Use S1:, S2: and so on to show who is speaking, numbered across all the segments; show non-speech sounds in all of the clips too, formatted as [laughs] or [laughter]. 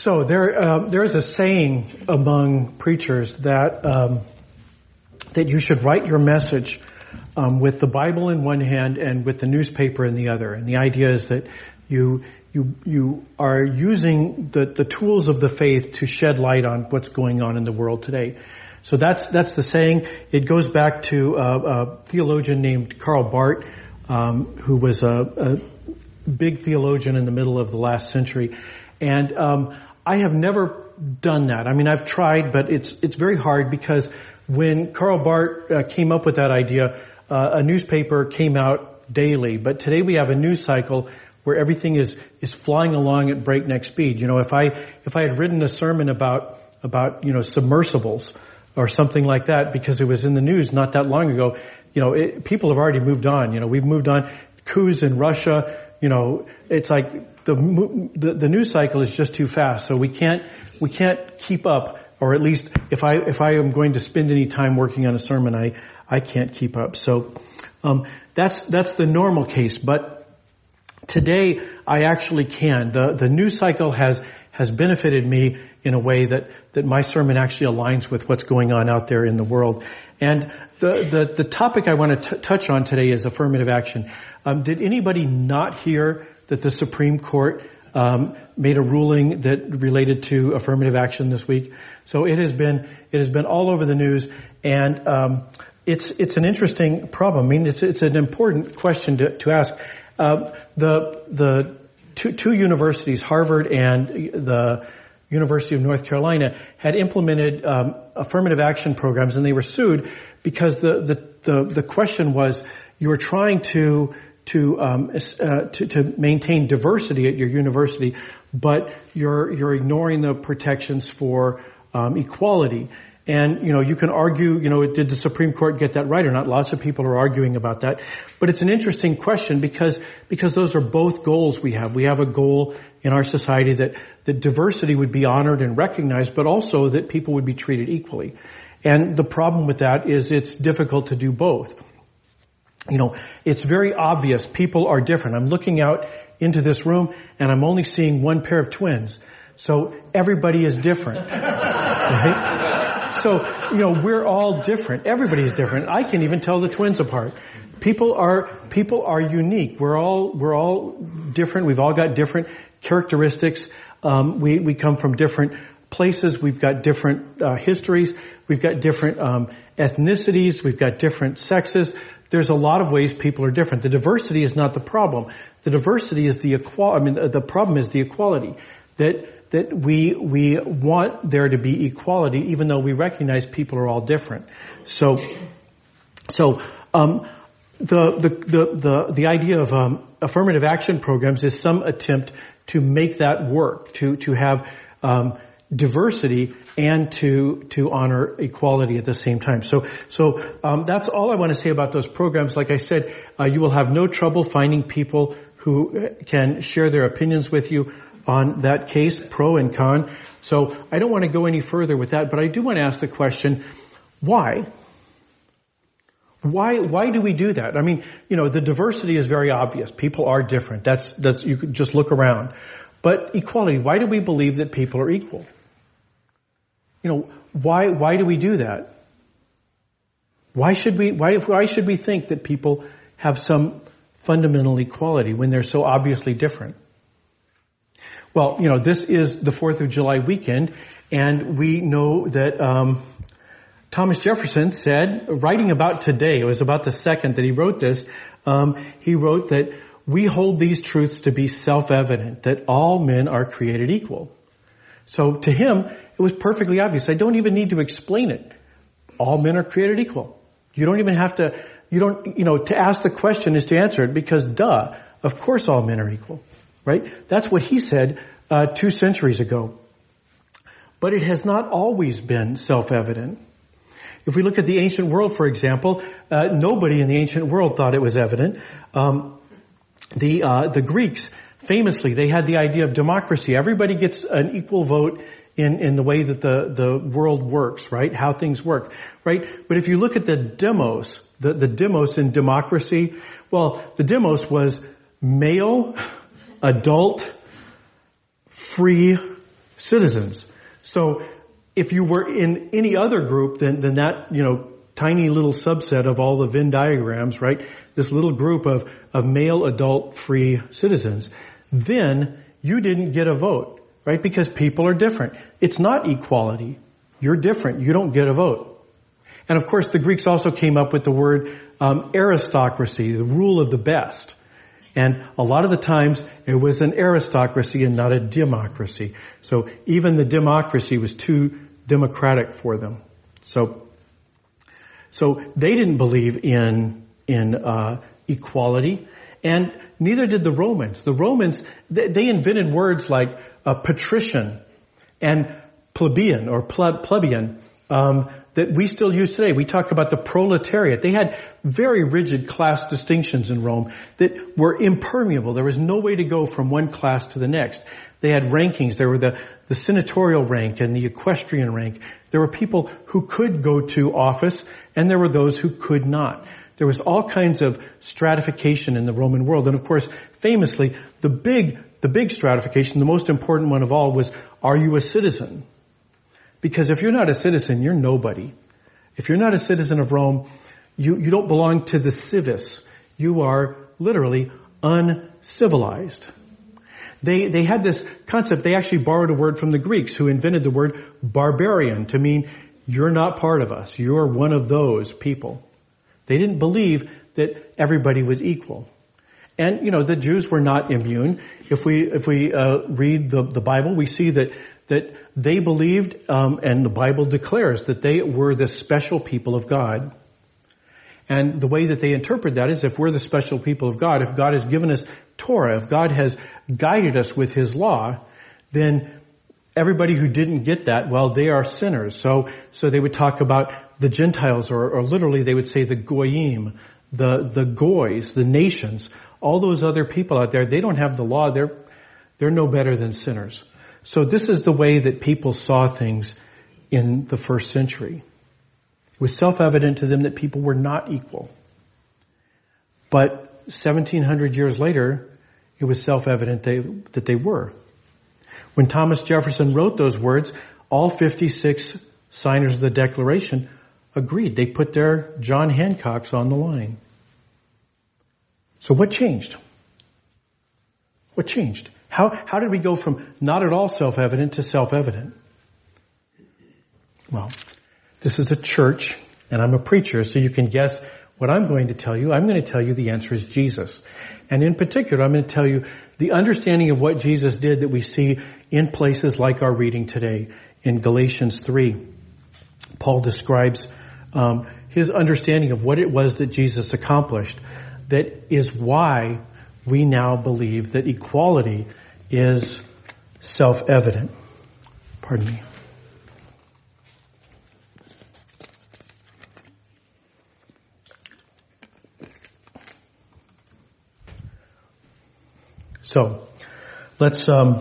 S1: So there, uh, there is a saying among preachers that um, that you should write your message um, with the Bible in one hand and with the newspaper in the other. And the idea is that you you you are using the the tools of the faith to shed light on what's going on in the world today. So that's that's the saying. It goes back to a, a theologian named Karl Barth, um, who was a, a, big theologian in the middle of the last century, and um, I have never done that. I mean, I've tried, but it's it's very hard because when Karl Barth uh, came up with that idea, uh, a newspaper came out daily. But today we have a news cycle where everything is is flying along at breakneck speed. You know, if I if I had written a sermon about about you know submersibles or something like that because it was in the news not that long ago, you know, it, people have already moved on. You know, we've moved on. Coups in Russia. You know, it's like the, the the news cycle is just too fast. So we can't we can't keep up. Or at least if I if I am going to spend any time working on a sermon, I I can't keep up. So um, that's that's the normal case. But today I actually can. The the news cycle has has benefited me in a way that that my sermon actually aligns with what's going on out there in the world. And the the, the topic I want to t- touch on today is affirmative action. Um, did anybody not hear that the Supreme Court um, made a ruling that related to affirmative action this week? So it has been it has been all over the news, and um, it's it's an interesting problem. I mean, it's it's an important question to, to ask. Uh, the the two, two universities, Harvard and the University of North Carolina, had implemented um, affirmative action programs, and they were sued because the the the, the question was you were trying to to, um, uh, to to maintain diversity at your university, but you're you're ignoring the protections for um, equality. And, you know, you can argue, you know, did the Supreme Court get that right or not? Lots of people are arguing about that. But it's an interesting question because, because those are both goals we have. We have a goal in our society that, that diversity would be honored and recognized, but also that people would be treated equally. And the problem with that is it's difficult to do both. You know, it's very obvious people are different. I'm looking out into this room and I'm only seeing one pair of twins. So everybody is different. [laughs] Right? So, you know, we're all different. Everybody is different. I can even tell the twins apart. People are, people are unique. We're all, we're all different. We've all got different characteristics. Um, we, we come from different places. We've got different uh, histories. We've got different um, ethnicities. We've got different sexes. There's a lot of ways people are different. The diversity is not the problem. The diversity is the equal. I mean, the problem is the equality that that we we want there to be equality, even though we recognize people are all different. So, so um, the, the the the the idea of um, affirmative action programs is some attempt to make that work, to to have um, diversity and to to honor equality at the same time. So so um, that's all I want to say about those programs. Like I said, uh, you will have no trouble finding people who can share their opinions with you on that case, pro and con. So I don't want to go any further with that, but I do want to ask the question, why? Why, why do we do that? I mean, you know, the diversity is very obvious. People are different. That's, that's, you could just look around. But equality, why do we believe that people are equal? You know, why, why do we do that? Why should we, why, why should we think that people have some fundamental equality when they're so obviously different? Well, you know, this is the 4th of July weekend, and we know that um, Thomas Jefferson said, writing about today, it was about the second that he wrote this, um, he wrote that we hold these truths to be self-evident, that all men are created equal. So to him, it was perfectly obvious. I don't even need to explain it. All men are created equal. You don't even have to, you don't, you know, to ask the question is to answer it because duh, of course all men are equal right? That's what he said uh, two centuries ago. But it has not always been self-evident. If we look at the ancient world, for example, uh, nobody in the ancient world thought it was evident. Um, the uh, the Greeks famously they had the idea of democracy. Everybody gets an equal vote in in the way that the the world works, right? How things work, right? But if you look at the demos, the the demos in democracy, well, the demos was male adult, free citizens. So if you were in any other group than, than that, you know, tiny little subset of all the Venn diagrams, right? This little group of, of male adult free citizens, then you didn't get a vote, right? Because people are different. It's not equality. You're different. You don't get a vote. And of course, the Greeks also came up with the word um, aristocracy, the rule of the best. And a lot of the times it was an aristocracy and not a democracy. So even the democracy was too democratic for them. So, so they didn't believe in in uh, equality, and neither did the Romans. The Romans they, they invented words like a patrician and plebeian or plebeian um, that we still use today. We talk about the proletariat. They had very rigid class distinctions in Rome that were impermeable. There was no way to go from one class to the next. They had rankings. There were the, the senatorial rank and the equestrian rank. There were people who could go to office and there were those who could not. There was all kinds of stratification in the Roman world. And of course, famously, the big, the big stratification, the most important one of all was, are you a citizen? Because if you're not a citizen, you're nobody. If you're not a citizen of Rome, you, you don't belong to the civis. You are literally uncivilized. They, they had this concept, they actually borrowed a word from the Greeks who invented the word barbarian to mean you're not part of us. You're one of those people. They didn't believe that everybody was equal. And, you know, the Jews were not immune. If we, if we, uh, read the, the Bible, we see that that they believed, um, and the Bible declares that they were the special people of God. And the way that they interpret that is if we're the special people of God, if God has given us Torah, if God has guided us with His law, then everybody who didn't get that, well, they are sinners. So, so they would talk about the Gentiles, or, or literally they would say the goyim, the, the goys, the nations, all those other people out there, they don't have the law, they're, they're no better than sinners. So this is the way that people saw things in the first century. It was self-evident to them that people were not equal. But 1700 years later, it was self-evident they, that they were. When Thomas Jefferson wrote those words, all 56 signers of the Declaration agreed. They put their John Hancocks on the line. So what changed? What changed? How, how did we go from not at all self-evident to self-evident? Well, this is a church and I'm a preacher, so you can guess what I'm going to tell you. I'm going to tell you the answer is Jesus. And in particular, I'm going to tell you the understanding of what Jesus did that we see in places like our reading today in Galatians 3. Paul describes um, his understanding of what it was that Jesus accomplished. That is why we now believe that equality is self-evident. Pardon me. So, let's um,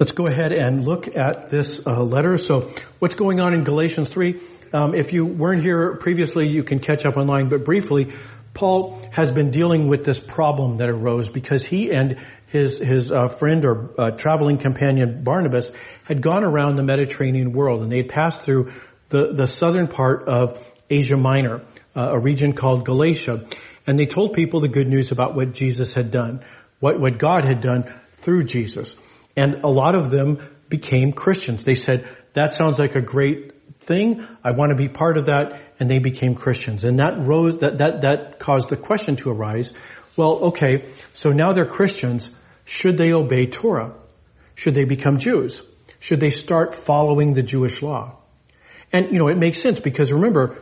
S1: let's go ahead and look at this uh, letter. So, what's going on in Galatians three? Um, if you weren't here previously, you can catch up online. But briefly, Paul has been dealing with this problem that arose because he and his his uh, friend or uh, traveling companion Barnabas had gone around the Mediterranean world, and they had passed through the the southern part of Asia Minor, uh, a region called Galatia, and they told people the good news about what Jesus had done, what what God had done through Jesus, and a lot of them became Christians. They said that sounds like a great thing. I want to be part of that. And they became Christians. And that rose, that, that, that caused the question to arise. Well, okay, so now they're Christians. Should they obey Torah? Should they become Jews? Should they start following the Jewish law? And, you know, it makes sense because remember,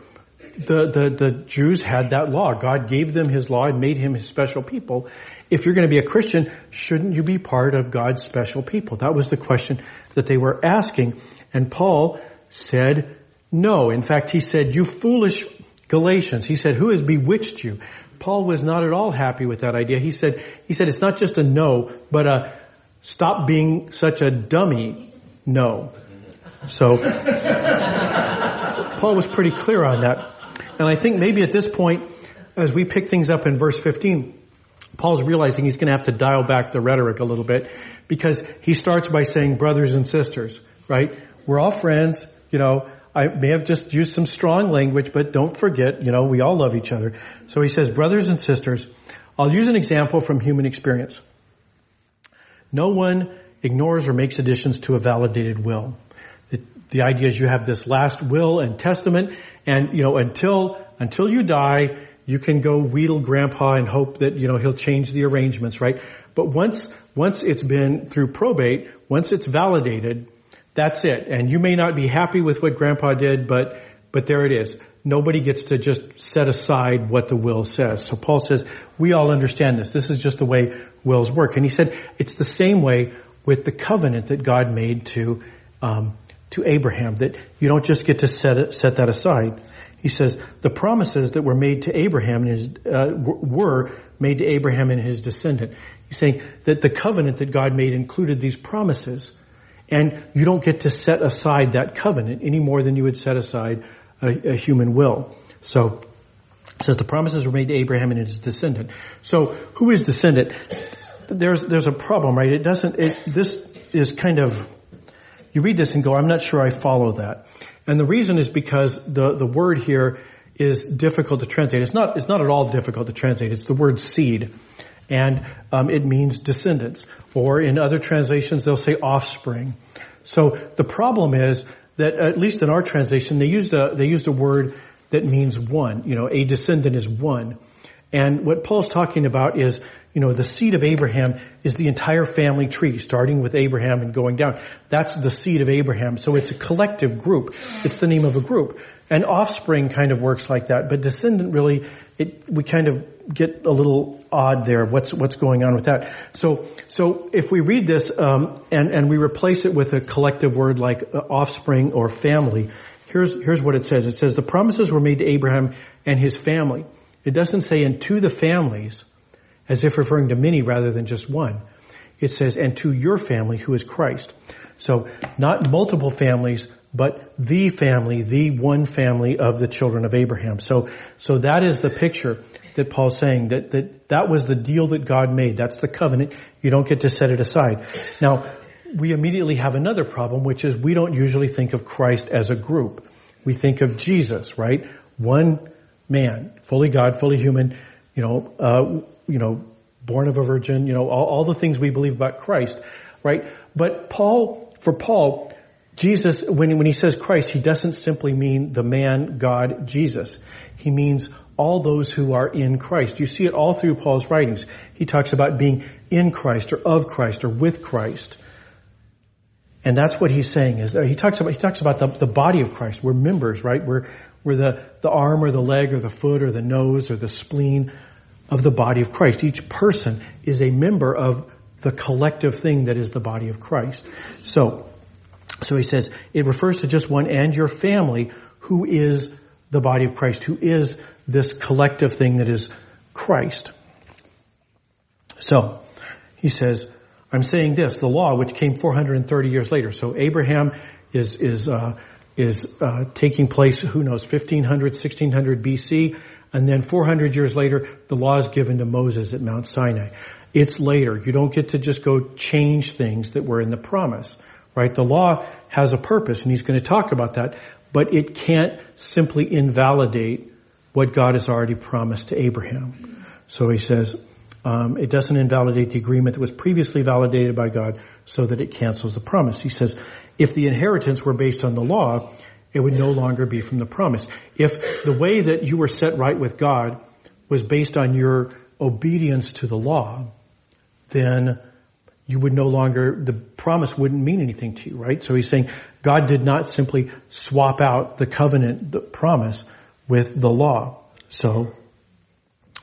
S1: the, the, the Jews had that law. God gave them His law and made Him His special people. If you're going to be a Christian, shouldn't you be part of God's special people? That was the question that they were asking. And Paul said no. In fact, he said, you foolish Galatians. He said, who has bewitched you? Paul was not at all happy with that idea. He said, he said, it's not just a no, but a stop being such a dummy no. So, [laughs] Paul was pretty clear on that. And I think maybe at this point, as we pick things up in verse 15, Paul's realizing he's going to have to dial back the rhetoric a little bit because he starts by saying brothers and sisters, right? We're all friends, you know, I may have just used some strong language, but don't forget, you know, we all love each other. So he says, brothers and sisters, I'll use an example from human experience. No one ignores or makes additions to a validated will. The, the idea is you have this last will and testament, and you know, until until you die, you can go wheedle grandpa and hope that you know he'll change the arrangements, right? But once once it's been through probate, once it's validated, that's it. And you may not be happy with what grandpa did, but but there it is. Nobody gets to just set aside what the will says. So Paul says, we all understand this. This is just the way wills work. And he said, it's the same way with the covenant that God made to, um, to Abraham, that you don't just get to set set that aside. He says, the promises that were made to Abraham and his, uh, were made to Abraham and his descendant. He's saying that the covenant that God made included these promises. And you don't get to set aside that covenant any more than you would set aside a, a human will. So, says the promises were made to Abraham and his descendant. So, who is descendant? There's there's a problem, right? It doesn't. It, this is kind of you read this and go, I'm not sure I follow that. And the reason is because the the word here is difficult to translate. It's not it's not at all difficult to translate. It's the word seed, and um, it means descendants. Or in other translations, they'll say offspring. So the problem is that at least in our translation, they used a, they used a word that means one. You know, a descendant is one. And what Paul's talking about is, you know, the seed of Abraham is the entire family tree, starting with Abraham and going down. That's the seed of Abraham. So it's a collective group. It's the name of a group. And offspring kind of works like that, but descendant really, it, we kind of get a little odd there. What's what's going on with that? So so if we read this um, and and we replace it with a collective word like uh, offspring or family, here's here's what it says. It says the promises were made to Abraham and his family. It doesn't say and to the families, as if referring to many rather than just one. It says and to your family who is Christ. So not multiple families, but the family, the one family of the children of Abraham. So, so that is the picture that Paul's saying that, that that was the deal that God made. That's the covenant. You don't get to set it aside. Now, we immediately have another problem, which is we don't usually think of Christ as a group. We think of Jesus, right? One man, fully God, fully human, you know, uh, you know, born of a virgin, you know, all, all the things we believe about Christ, right? But Paul, for Paul, Jesus, when, when he says Christ, he doesn't simply mean the man, God, Jesus. He means all those who are in Christ. You see it all through Paul's writings. He talks about being in Christ or of Christ or with Christ. And that's what he's saying is, uh, he talks about, he talks about the, the body of Christ. We're members, right? We're, we're the, the arm or the leg or the foot or the nose or the spleen of the body of Christ. Each person is a member of the collective thing that is the body of Christ. So, so he says, it refers to just one and your family who is the body of Christ, who is this collective thing that is Christ. So, he says, I'm saying this, the law which came 430 years later. So Abraham is, is, uh, is, uh, taking place, who knows, 1500, 1600 BC, and then 400 years later, the law is given to Moses at Mount Sinai. It's later. You don't get to just go change things that were in the promise, right? The law has a purpose, and he's going to talk about that, but it can't simply invalidate what God has already promised to Abraham. So he says, um, it doesn't invalidate the agreement that was previously validated by God so that it cancels the promise. He says, if the inheritance were based on the law, it would no longer be from the promise. If the way that you were set right with God was based on your obedience to the law, then you would no longer, the promise wouldn't mean anything to you, right? So he's saying God did not simply swap out the covenant, the promise, with the law. So,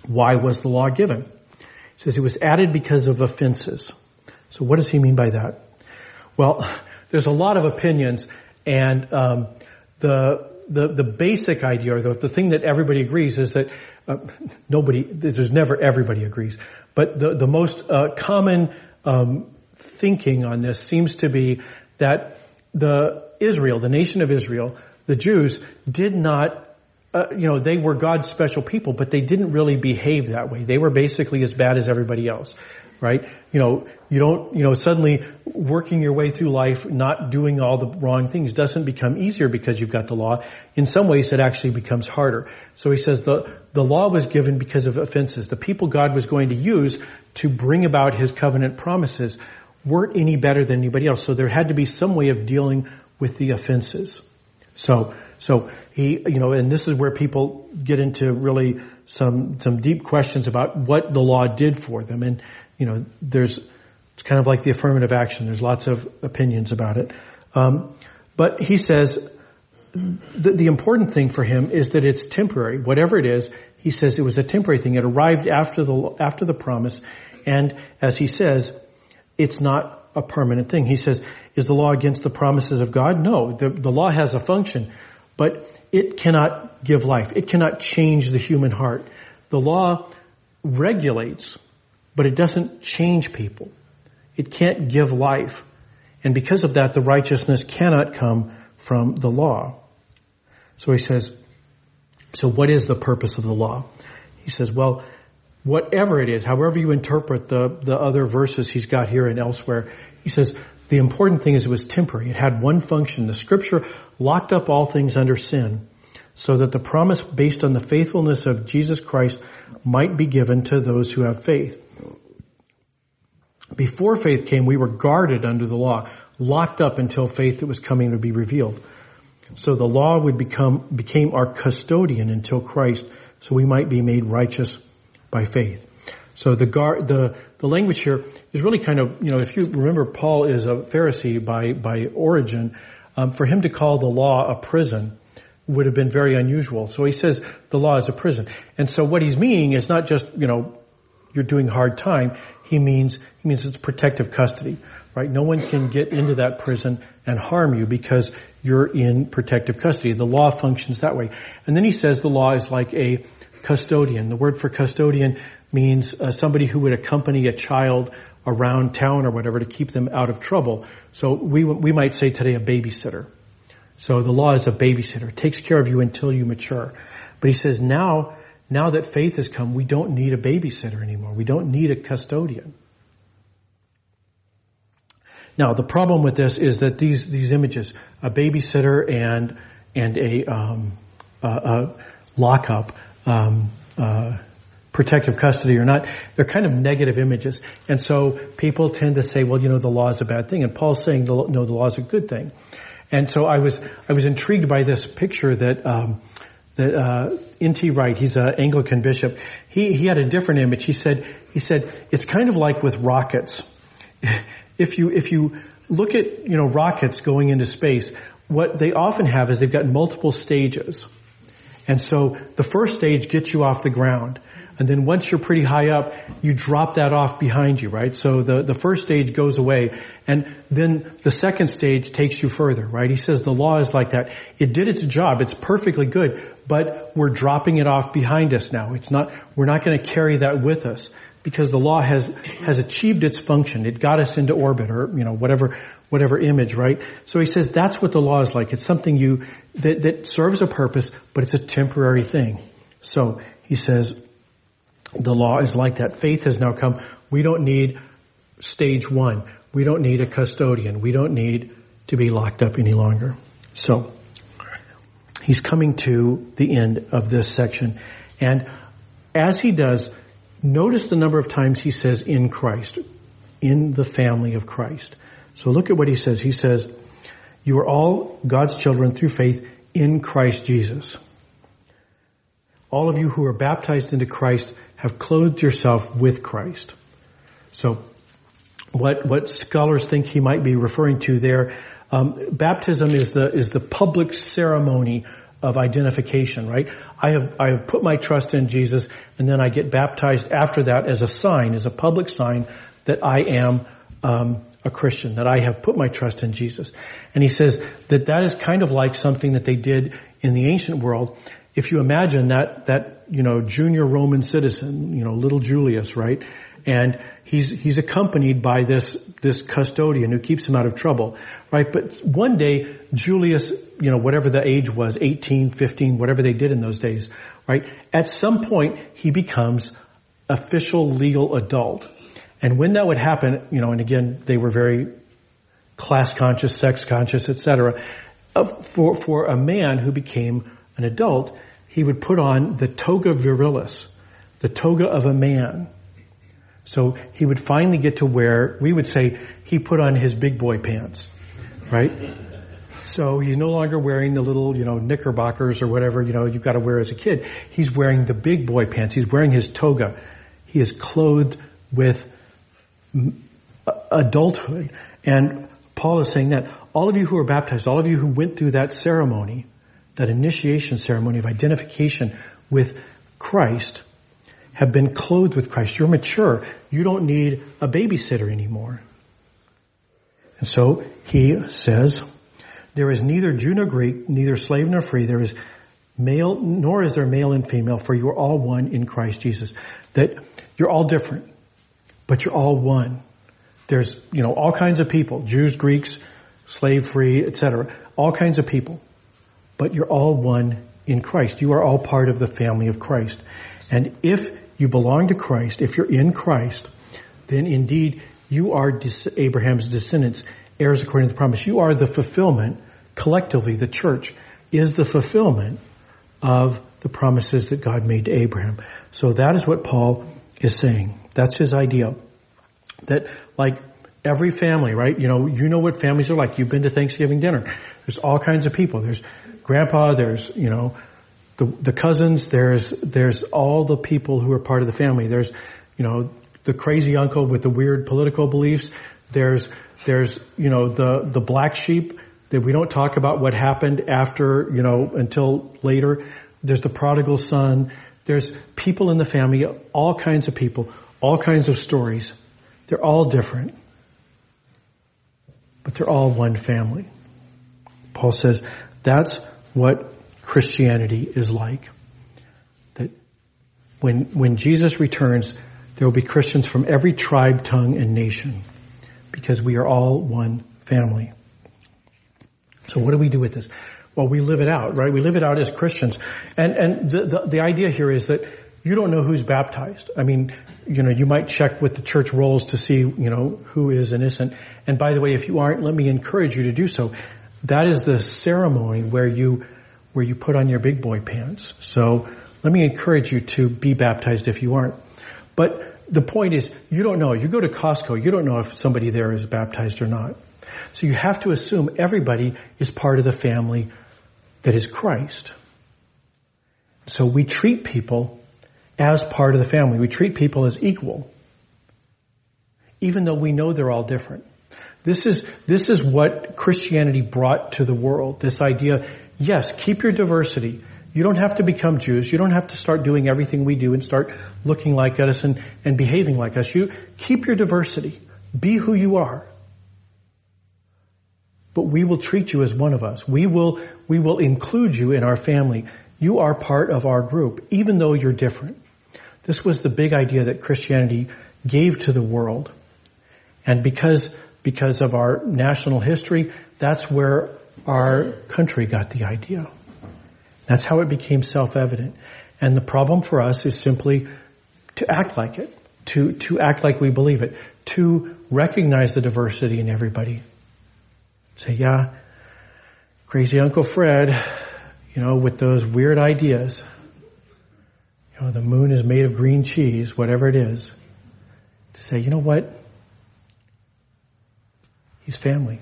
S1: why was the law given? He says it was added because of offenses. So what does he mean by that? Well, [laughs] there's a lot of opinions, and um, the the the basic idea, or the, the thing that everybody agrees, is that uh, nobody, there's never everybody agrees, but the the most uh, common um, thinking on this seems to be that the Israel, the nation of Israel, the Jews, did not uh, you know, they were God's special people, but they didn't really behave that way. They were basically as bad as everybody else, right? You know, you don't, you know, suddenly working your way through life, not doing all the wrong things doesn't become easier because you've got the law. In some ways, it actually becomes harder. So he says the, the law was given because of offenses. The people God was going to use to bring about his covenant promises weren't any better than anybody else. So there had to be some way of dealing with the offenses. So, so he, you know, and this is where people get into really some, some deep questions about what the law did for them. And, you know, there's, it's kind of like the affirmative action. There's lots of opinions about it. Um, but he says the, the important thing for him is that it's temporary. Whatever it is, he says it was a temporary thing. It arrived after the, after the promise. And as he says, it's not a permanent thing. He says, is the law against the promises of God? No. The, the law has a function, but it cannot give life. It cannot change the human heart. The law regulates, but it doesn't change people. It can't give life. And because of that, the righteousness cannot come from the law. So he says, so what is the purpose of the law? He says, well, whatever it is, however you interpret the, the other verses he's got here and elsewhere, he says, the important thing is it was temporary. It had one function. The scripture locked up all things under sin so that the promise based on the faithfulness of Jesus Christ might be given to those who have faith. Before faith came, we were guarded under the law, locked up until faith that was coming to be revealed. So the law would become, became our custodian until Christ, so we might be made righteous by faith. So the guard, the, the language here is really kind of, you know, if you remember Paul is a Pharisee by, by origin, um, for him to call the law a prison would have been very unusual. So he says the law is a prison. And so what he's meaning is not just, you know, you're doing hard time. He means, he means it's protective custody, right? No one can get into that prison and harm you because you're in protective custody. The law functions that way. And then he says the law is like a custodian. The word for custodian means uh, somebody who would accompany a child around town or whatever to keep them out of trouble. So we, we might say today a babysitter. So the law is a babysitter. It takes care of you until you mature. But he says now, now that faith has come, we don't need a babysitter anymore. We don't need a custodian. Now the problem with this is that these, these images, a babysitter and, and a, um, a lockup, um, uh, protective custody or not, they're kind of negative images. And so people tend to say, well, you know, the law is a bad thing. And Paul's saying, no, the law is a good thing. And so I was, I was intrigued by this picture that, um, that, uh, N.T. Wright, he's an Anglican bishop, he, he had a different image. He said, he said, it's kind of like with rockets. [laughs] if you, if you look at, you know, rockets going into space, what they often have is they've got multiple stages. And so the first stage gets you off the ground. And then once you're pretty high up, you drop that off behind you, right? So the, the first stage goes away and then the second stage takes you further, right? He says the law is like that. It did its job. It's perfectly good, but we're dropping it off behind us now. It's not, we're not going to carry that with us because the law has, has achieved its function. It got us into orbit or, you know, whatever, whatever image, right? So he says that's what the law is like. It's something you, that, that serves a purpose, but it's a temporary thing. So he says, the law is like that. Faith has now come. We don't need stage one. We don't need a custodian. We don't need to be locked up any longer. So, he's coming to the end of this section. And as he does, notice the number of times he says in Christ, in the family of Christ. So look at what he says. He says, you are all God's children through faith in Christ Jesus. All of you who are baptized into Christ have clothed yourself with Christ. So what, what scholars think he might be referring to there, um, baptism is the, is the public ceremony of identification, right? I have, I have put my trust in Jesus and then I get baptized after that as a sign, as a public sign that I am, um, a Christian, that I have put my trust in Jesus. And he says that that is kind of like something that they did in the ancient world if you imagine that, that, you know, junior Roman citizen, you know, little Julius, right? And he's, he's accompanied by this, this custodian who keeps him out of trouble, right? But one day, Julius, you know, whatever the age was, 18, 15, whatever they did in those days, right? At some point, he becomes official legal adult. And when that would happen, you know, and again, they were very class conscious, sex conscious, etc. Uh, for, for a man who became an adult, he would put on the toga virilis, the toga of a man. So he would finally get to wear, we would say, he put on his big boy pants, right? So he's no longer wearing the little, you know, knickerbockers or whatever, you know, you've got to wear as a kid. He's wearing the big boy pants. He's wearing his toga. He is clothed with adulthood. And Paul is saying that all of you who are baptized, all of you who went through that ceremony, that initiation ceremony of identification with Christ, have been clothed with Christ. You're mature. You don't need a babysitter anymore. And so he says, there is neither Jew nor Greek, neither slave nor free. There is male, nor is there male and female, for you are all one in Christ Jesus. That you're all different, but you're all one. There's, you know, all kinds of people, Jews, Greeks, slave free, etc. All kinds of people. But you're all one in Christ. You are all part of the family of Christ. And if you belong to Christ, if you're in Christ, then indeed you are Abraham's descendants, heirs according to the promise. You are the fulfillment, collectively, the church is the fulfillment of the promises that God made to Abraham. So that is what Paul is saying. That's his idea. That like every family, right? You know, you know what families are like. You've been to Thanksgiving dinner. There's all kinds of people. There's grandpa, there's, you know, the, the cousins, there's, there's all the people who are part of the family. There's, you know, the crazy uncle with the weird political beliefs. There's, there's, you know, the, the black sheep that we don't talk about what happened after, you know, until later. There's the prodigal son. There's people in the family, all kinds of people, all kinds of stories. They're all different, but they're all one family. Paul says that's what Christianity is like. That when, when Jesus returns, there will be Christians from every tribe, tongue, and nation because we are all one family. So what do we do with this? Well, we live it out, right? We live it out as Christians. And, and the, the, the idea here is that you don't know who's baptized. I mean, you know, you might check with the church rolls to see, you know, who is innocent. And by the way, if you aren't, let me encourage you to do so. That is the ceremony where you, where you put on your big boy pants. So let me encourage you to be baptized if you aren't. But the point is, you don't know. You go to Costco, you don't know if somebody there is baptized or not. So you have to assume everybody is part of the family that is Christ. So we treat people as part of the family. We treat people as equal. Even though we know they're all different. This is, this is what Christianity brought to the world. This idea, yes, keep your diversity. You don't have to become Jews. You don't have to start doing everything we do and start looking like us and, and behaving like us. You keep your diversity. Be who you are. But we will treat you as one of us. We will, we will include you in our family. You are part of our group, even though you're different. This was the big idea that Christianity gave to the world. And because, because of our national history, that's where our country got the idea. That's how it became self-evident. And the problem for us is simply to act like it, to, to act like we believe it, to recognize the diversity in everybody. Say, yeah, crazy Uncle Fred, you know, with those weird ideas. You know, the moon is made of green cheese, whatever it is. To say, you know what? He's family.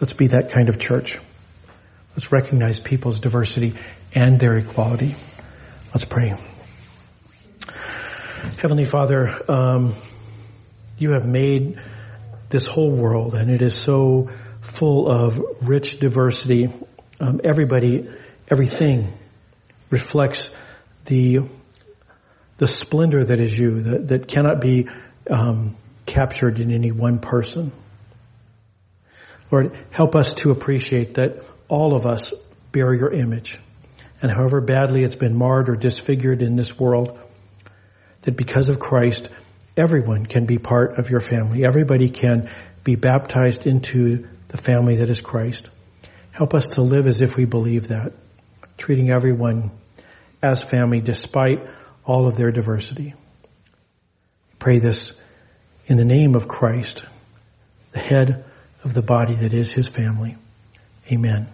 S1: Let's be that kind of church. Let's recognize people's diversity and their equality. Let's pray. Heavenly Father, um, you have made this whole world and it is so full of rich diversity. Um, everybody, everything reflects the the splendor that is you, that, that cannot be um, captured in any one person. Lord, help us to appreciate that all of us bear your image and however badly it's been marred or disfigured in this world, that because of Christ, everyone can be part of your family. Everybody can be baptized into the family that is Christ. Help us to live as if we believe that, treating everyone as family despite all of their diversity. Pray this in the name of Christ, the head of the body that is his family. Amen.